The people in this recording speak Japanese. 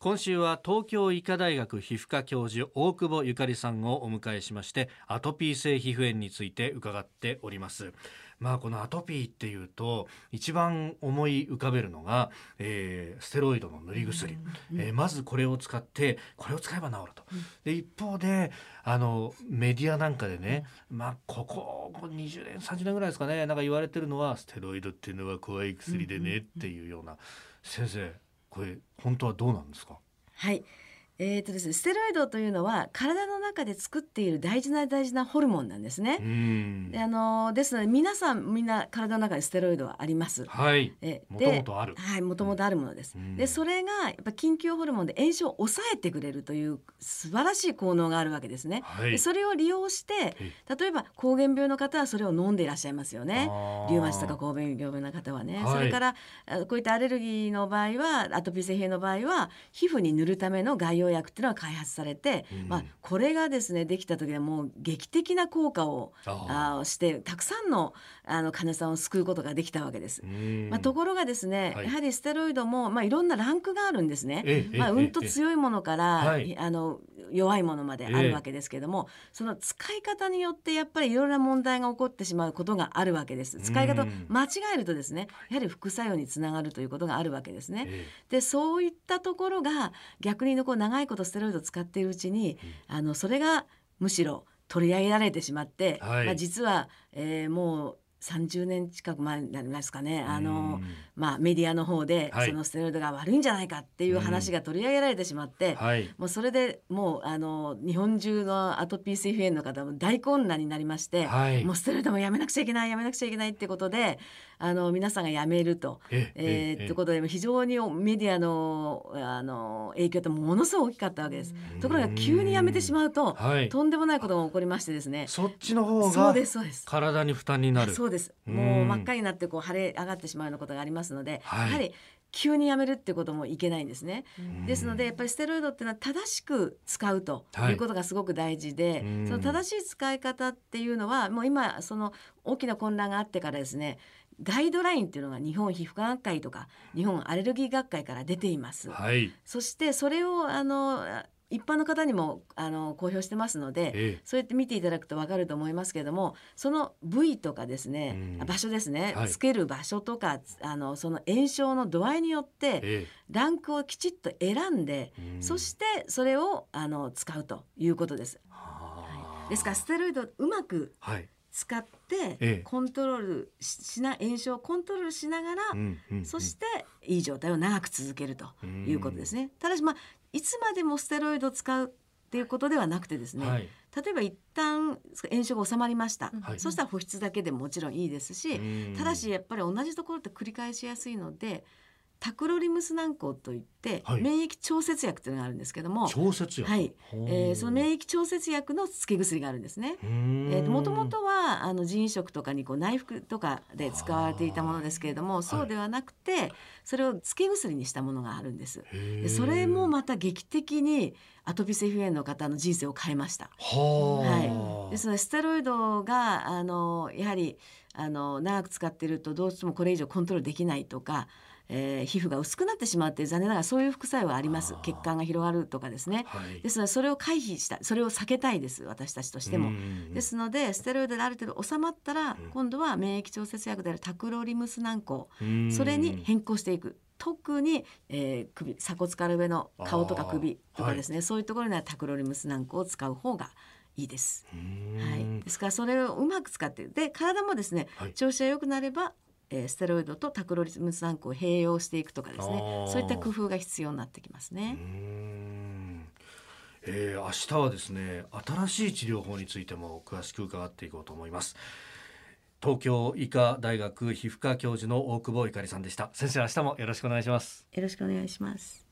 今週は東京医科大学皮膚科教授大久保ゆかりさんをお迎えしましてアトピー性皮膚炎について伺っております。まあこのアトピーっていうと一番思い浮かべるのが、えー、ステロイドの塗り薬、うんえー、まずこれを使ってこれを使えば治ると、で一方であのメディアなんかでね、まあここ20年30年ぐらいですかねなんか言われてるのはステロイドっていうのは怖い薬でねっていうような、先生これ本当はどうなんですか？はい。えーとですね、ステロイドというのは体の中で作っている大事な大事なホルモンなんですね。であのですので皆さんみんな体の中にステロイドはあります。はい。えもともとある。はい、もともとあるものです。でそれがやっぱ緊急ホルモンで炎症を抑えてくれるという素晴らしい効能があるわけですね。はい、でそれを利用して例えば膠原病の方はそれを飲んでいらっしゃいますよね。リウマチとか膠原病の方はね。はい、それからこういったアレルギーの場合はアトピー性皮膚の場合は皮膚に塗るための外用薬っていうのは開発されて、うん、まあ、これがですねできた時はもう劇的な効果をあしてたくさんのあの患者さんを救うことができたわけです。まあ、ところがですね、はい、やはりステロイドも、まあ、いろんなランクがあるんですね。まあ、うんと強いものから、はい、あの弱いものまであるわけですけども、その使い方によってやっぱりいろいろな問題が起こってしまうことがあるわけです。使い方を間違えるとですねやはり副作用につながるということがあるわけですね。でそういったところが逆にこう長いことステロイドを使っているうちに、あのそれがむしろ取り上げられてしまって、はい、まあ、実は、えー、もう30年近く前になりますかね。あの、まあ、メディアの方で、そのステロイドが悪いんじゃないかっていう話が取り上げられてしまって、はい、もうそれでもうあの日本中のアトピー性皮膚炎の方も大混乱になりまして、はい、もうステロイドもやめなくちゃいけないやめなくちゃいけないってことであの皆さんがやめると。ええー、ってことで非常にメディアのあの影響ってものすごく大きかったわけです。ところが急にやめてしまうと、はい、とんでもないことが起こりましてですね。そっちの方が体に負担になる。そうです。もう真っ赤になってこう腫れ上がってしまうようなことがありますので、はい、やはり急にやめるってこともいけないんですね。ですのでやっぱりステロイドっていうのは正しく使うとい。うことがすごく大事で、はい、その正しい使い方っていうのはもう今その大きな混乱があってからですねガイドラインっていうのが日本皮膚科学会とか日本アレルギー学会から出ています。はい、そしてそれをあの一般の方にもあの公表してますので、ええ、そうやって見ていただくと分かると思いますけれどもその部位とかですね、うん、場所ですね、はい、つける場所とかあのその炎症の度合いによって、え、ランクをきちっと選んで、うん、そしてそれをあの使うということです。はい、ですからステロイドうまく、はい使ってコントロールしな炎症をコントロールしながら、そしていい状態を長く続けるということですね。ただしまあいつまでもステロイドを使うっていうことではなくてですね、はい、例えば一旦炎症が収まりました、はい、そしたら保湿だけでももちろんいいですしただしやっぱり同じところって繰り返しやすいのでタクロリムス軟膏といって、はい、免疫調節薬というのがあるんですけども調節薬、はい。えー、その免疫調節薬の付け薬があるんですね。もともとはあの腎移植とかにこう内服とかで使われていたものですけれどもそうではなくて、それを付け薬にしたものがあるんです。でそれもまた劇的にアトピー性皮膚炎の方の人生を変えました。はい、ですのでステロイドがあのやはりあの長く使っているとどうしてもこれ以上コントロールできないとかえー、皮膚が薄くなってしまって残念ながらそういう副作用はあります。血管が広がるとかですね、はい、ですのでそれを回避したそれを避けたいです私たちとしても。ですのでステロイドである程度収まったら、今度は免疫調節薬であるタクロリムス軟膏それに変更していく。特に、えー、首鎖骨から上の顔とか首とかですね、はい、そういうところにはタクロリムス軟膏を使う方がいいです。はい、ですからそれをうまく使ってで体もですね、はい、調子が良くなればえー、ステロイドとタクロリム酸を併用していくとかですね。そういった工夫が必要になってきますね。えー、明日はですね新しい治療法についても詳しく伺っていこうと思います。東京医科大学皮膚科教授の大久保ゆかりさんでした。先生明日もよろしくお願いします。よろしくお願いします